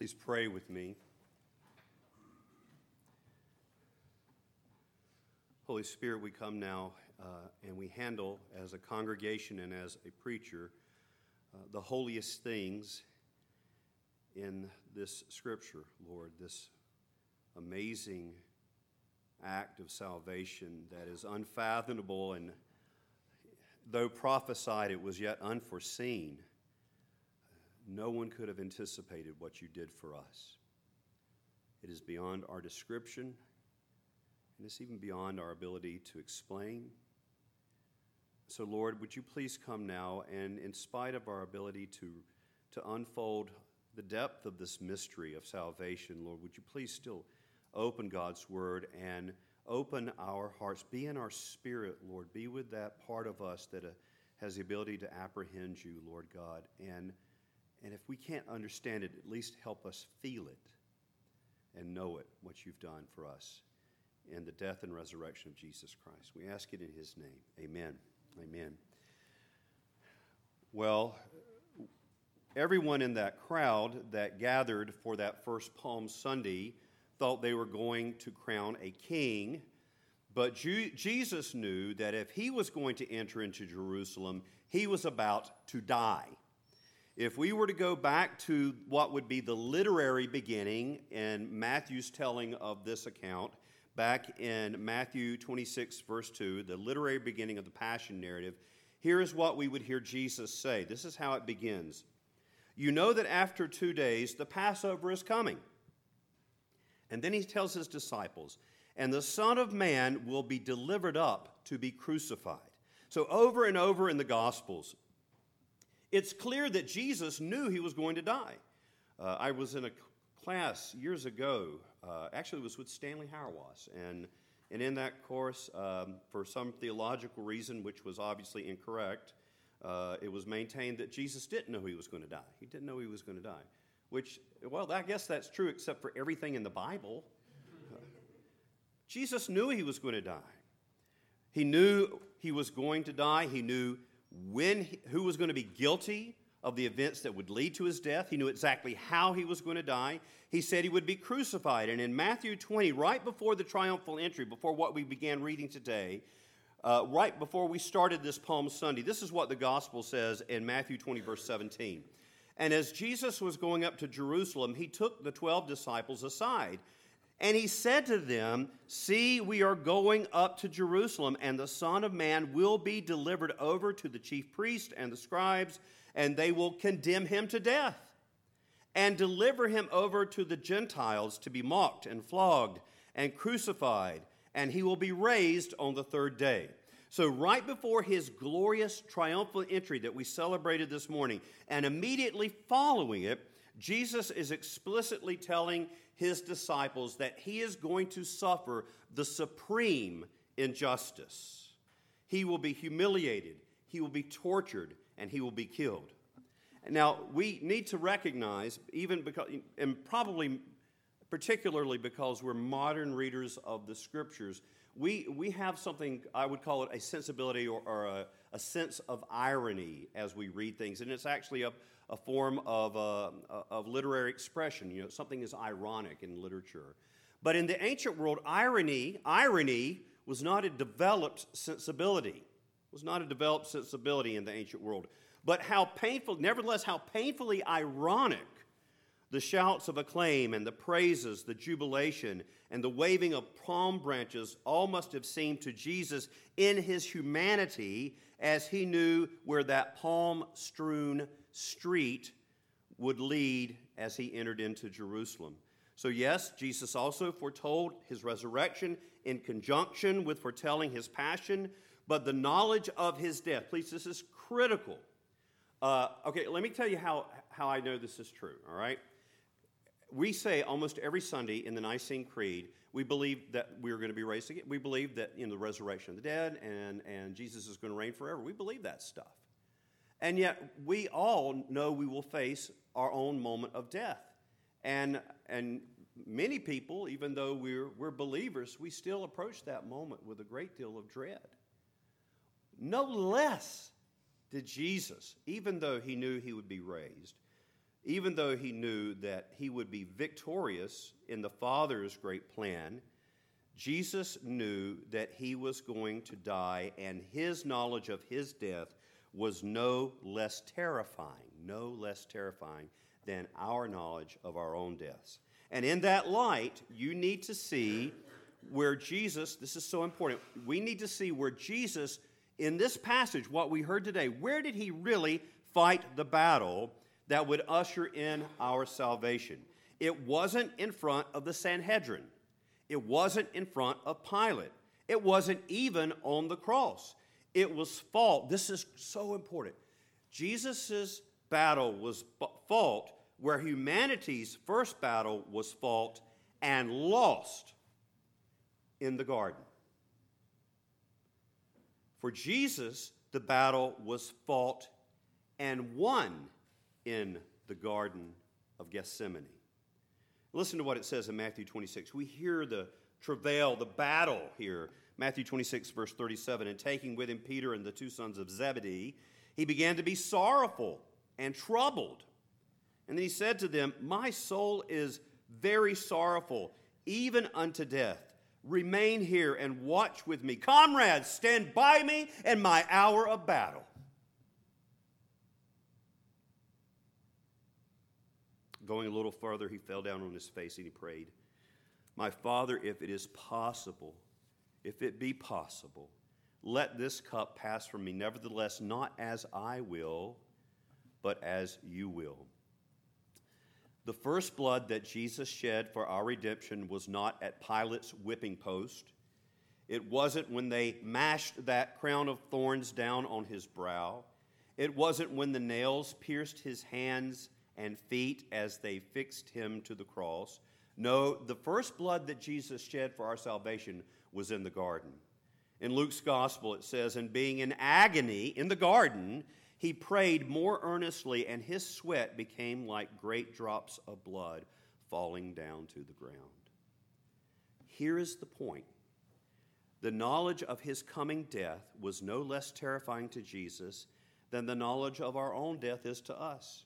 Please pray with me. Holy Spirit, we come now uh, and we handle as a congregation and as a preacher uh, the holiest things in this scripture, Lord, this amazing act of salvation that is unfathomable and though prophesied it was yet unforeseen no one could have anticipated what you did for us it is beyond our description and it's even beyond our ability to explain so lord would you please come now and in spite of our ability to to unfold the depth of this mystery of salvation lord would you please still open God's word and open our hearts. Be in our spirit, Lord. Be with that part of us that uh, has the ability to apprehend you, Lord God. And, and if we can't understand it, at least help us feel it and know it, what you've done for us in the death and resurrection of Jesus Christ. We ask it in his name. Amen. Amen. Well, everyone in that crowd that gathered for that first Palm Sunday thought they were going to crown a king. But Jesus knew that if he was going to enter into Jerusalem, he was about to die. If we were to go back to what would be the literary beginning in Matthew's telling of this account, back in Matthew 26, verse 2, the literary beginning of the Passion narrative, here is what we would hear Jesus say. This is how it begins You know that after two days the Passover is coming and then he tells his disciples, and the Son of Man will be delivered up to be crucified. So, over and over in the Gospels, it's clear that Jesus knew he was going to die. Uh, I was in a class years ago, uh, actually, it was with Stanley Hauerwas, and, and in that course, um, for some theological reason, which was obviously incorrect, uh, it was maintained that Jesus didn't know he was going to die. He didn't know he was going to die which, well, I guess that's true except for everything in the Bible. Jesus knew he was going to die. He knew he was going to die. He knew when he, who was going to be guilty of the events that would lead to his death. He knew exactly how he was going to die. He said he would be crucified. And in Matthew 20, right before the triumphal entry, before what we began reading today, uh, right before we started this Palm Sunday, this is what the gospel says in Matthew 20, verse 17. And as Jesus was going up to Jerusalem, he took the 12 disciples aside. And he said to them, See, we are going up to Jerusalem, and the Son of Man will be delivered over to the chief priests and the scribes, and they will condemn him to death and deliver him over to the Gentiles to be mocked and flogged and crucified, and he will be raised on the third day. So, right before his glorious triumphal entry that we celebrated this morning, and immediately following it, Jesus is explicitly telling his disciples that he is going to suffer the supreme injustice. He will be humiliated, he will be tortured, and he will be killed. Now, we need to recognize, even because, and probably particularly because we're modern readers of the scriptures, we, we have something, I would call it a sensibility or, or a, a, sense of irony as we read things. And it's actually a, a form of, uh, of literary expression. You know, something is ironic in literature. But in the ancient world, irony, irony was not a developed sensibility. It was not a developed sensibility in the ancient world. But how painful, nevertheless, how painfully ironic the shouts of acclaim and the praises, the jubilation, and the waving of palm branches all must have seemed to Jesus in his humanity as he knew where that palm strewn street would lead as he entered into Jerusalem. So, yes, Jesus also foretold his resurrection in conjunction with foretelling his passion, but the knowledge of his death, please, this is critical. Uh, okay, let me tell you how, how I know this is true, all right? We say almost every Sunday in the Nicene Creed, we believe that we're going to be raised again. We believe that in the resurrection of the dead and, and Jesus is going to reign forever. We believe that stuff. And yet, we all know we will face our own moment of death. And, and many people, even though we're, we're believers, we still approach that moment with a great deal of dread. No less did Jesus, even though he knew he would be raised, even though he knew that he would be victorious in the Father's great plan, Jesus knew that he was going to die, and his knowledge of his death was no less terrifying, no less terrifying than our knowledge of our own deaths. And in that light, you need to see where Jesus, this is so important, we need to see where Jesus, in this passage, what we heard today, where did he really fight the battle that would usher in our salvation? It wasn't in front of the Sanhedrin, it wasn't in front of Pilate, it wasn't even on the cross. It was fought. This is so important. Jesus' battle was fought where humanity's first battle was fought and lost in the garden. For Jesus, the battle was fought and won in the Garden of Gethsemane. Listen to what it says in Matthew 26. We hear the travail, the battle here. Matthew 26, verse 37. And taking with him Peter and the two sons of Zebedee, he began to be sorrowful and troubled. And then he said to them, My soul is very sorrowful, even unto death. Remain here and watch with me. Comrades, stand by me in my hour of battle. Going a little further, he fell down on his face and he prayed, My Father, if it is possible, if it be possible, let this cup pass from me. Nevertheless, not as I will, but as you will. The first blood that Jesus shed for our redemption was not at Pilate's whipping post. It wasn't when they mashed that crown of thorns down on his brow. It wasn't when the nails pierced his hands and feet as they fixed him to the cross. No, the first blood that Jesus shed for our salvation was in the garden. In Luke's gospel, it says, And being in agony in the garden, he prayed more earnestly, and his sweat became like great drops of blood falling down to the ground. Here is the point the knowledge of his coming death was no less terrifying to Jesus than the knowledge of our own death is to us.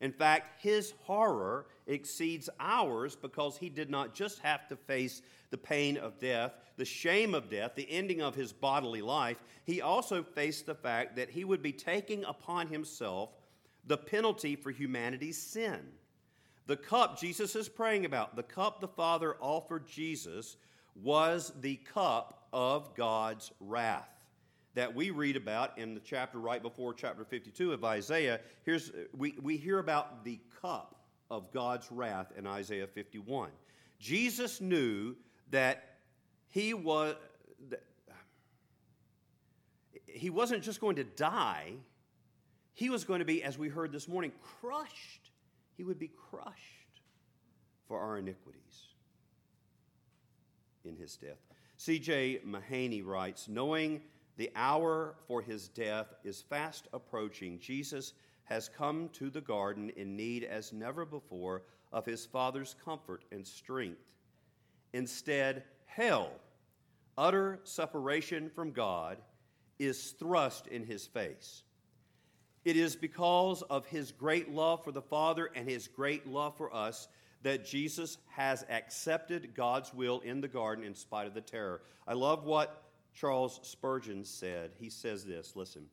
In fact, his horror exceeds ours because he did not just have to face the pain of death, the shame of death, the ending of his bodily life, he also faced the fact that he would be taking upon himself the penalty for humanity's sin. The cup Jesus is praying about, the cup the Father offered Jesus, was the cup of God's wrath that we read about in the chapter right before chapter 52 of Isaiah. Here's, we, we hear about the cup of God's wrath in Isaiah 51. Jesus knew that he was that he wasn't just going to die, he was going to be, as we heard this morning, crushed. He would be crushed for our iniquities in his death. C.J. Mahaney writes, knowing the hour for his death is fast approaching. Jesus has come to the garden in need as never before of his Father's comfort and strength. Instead, hell, utter separation from God, is thrust in his face. It is because of his great love for the Father and his great love for us that Jesus has accepted God's will in the garden in spite of the terror. I love what Charles Spurgeon said, he says this listen.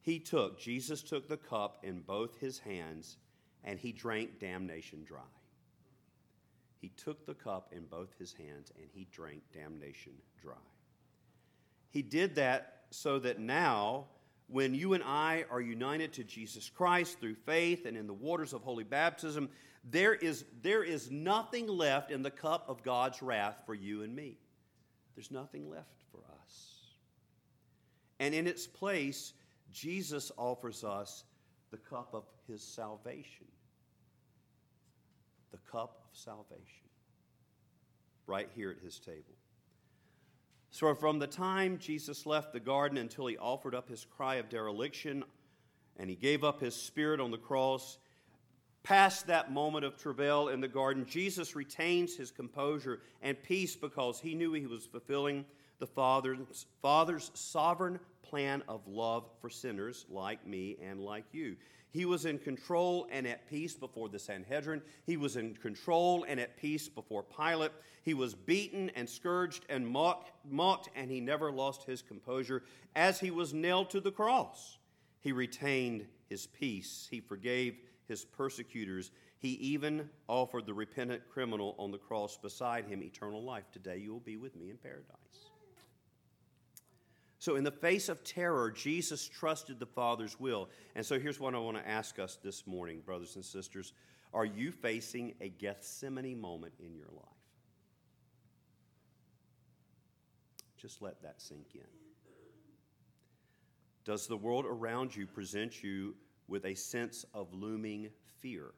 He took, Jesus took the cup in both his hands and he drank damnation dry. He took the cup in both his hands and he drank damnation dry. He did that so that now, when you and I are united to Jesus Christ through faith and in the waters of holy baptism, there is, there is nothing left in the cup of God's wrath for you and me. There's nothing left for us. And in its place, Jesus offers us the cup of his salvation. The cup of salvation. Right here at his table. So, from the time Jesus left the garden until he offered up his cry of dereliction and he gave up his spirit on the cross, past that moment of travail in the garden, Jesus retains his composure and peace because he knew he was fulfilling the Father's, Father's sovereign plan of love for sinners like me and like you. He was in control and at peace before the Sanhedrin. He was in control and at peace before Pilate. He was beaten and scourged and mocked, mocked, and he never lost his composure as he was nailed to the cross. He retained his peace. He forgave his persecutors. He even offered the repentant criminal on the cross beside him eternal life. Today you will be with me in paradise. So, in the face of terror, Jesus trusted the Father's will. And so, here's what I want to ask us this morning, brothers and sisters. Are you facing a Gethsemane moment in your life? Just let that sink in. Does the world around you present you with a sense of looming fear?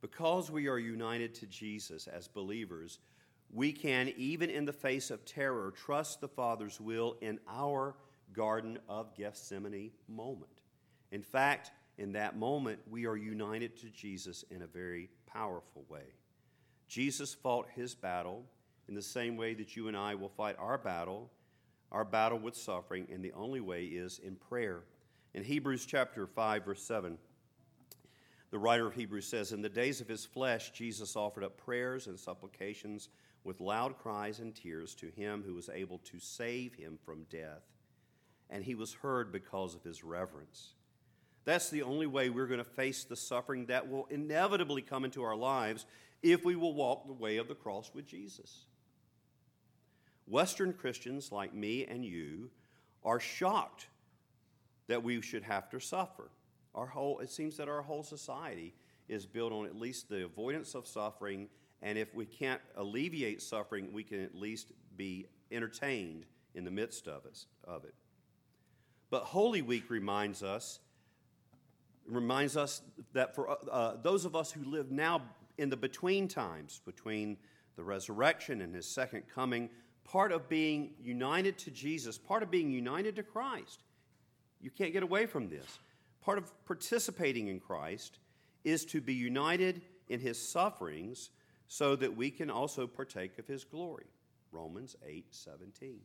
Because we are united to Jesus as believers, we can, even in the face of terror, trust the Father's will in our Garden of Gethsemane moment. In fact, in that moment, we are united to Jesus in a very powerful way. Jesus fought his battle in the same way that you and I will fight our battle, our battle with suffering, and the only way is in prayer. In Hebrews chapter 5, verse 7, the writer of Hebrews says, In the days of his flesh, Jesus offered up prayers and supplications with loud cries and tears to him who was able to save him from death, and he was heard because of his reverence. That's the only way we're going to face the suffering that will inevitably come into our lives if we will walk the way of the cross with Jesus. Western Christians like me and you are shocked that we should have to suffer. Our whole, it seems that our whole society is built on at least the avoidance of suffering and if we can't alleviate suffering, we can at least be entertained in the midst of it. Of it. But Holy Week reminds us reminds us that for uh, those of us who live now in the between times between the resurrection and his second coming, part of being united to Jesus, part of being united to Christ, you can't get away from this. Part of participating in Christ is to be united in his sufferings so that we can also partake of his glory. Romans 8 17.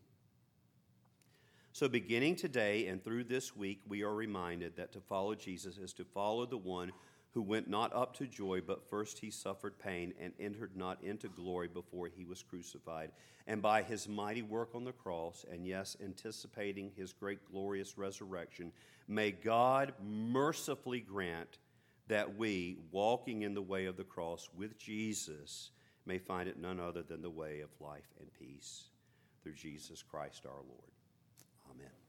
So, beginning today and through this week, we are reminded that to follow Jesus is to follow the one who went not up to joy, but first he suffered pain and entered not into glory before he was crucified. And by his mighty work on the cross, and yes, anticipating his great glorious resurrection, may God mercifully grant that we, walking in the way of the cross with Jesus, may find it none other than the way of life and peace through Jesus Christ our Lord.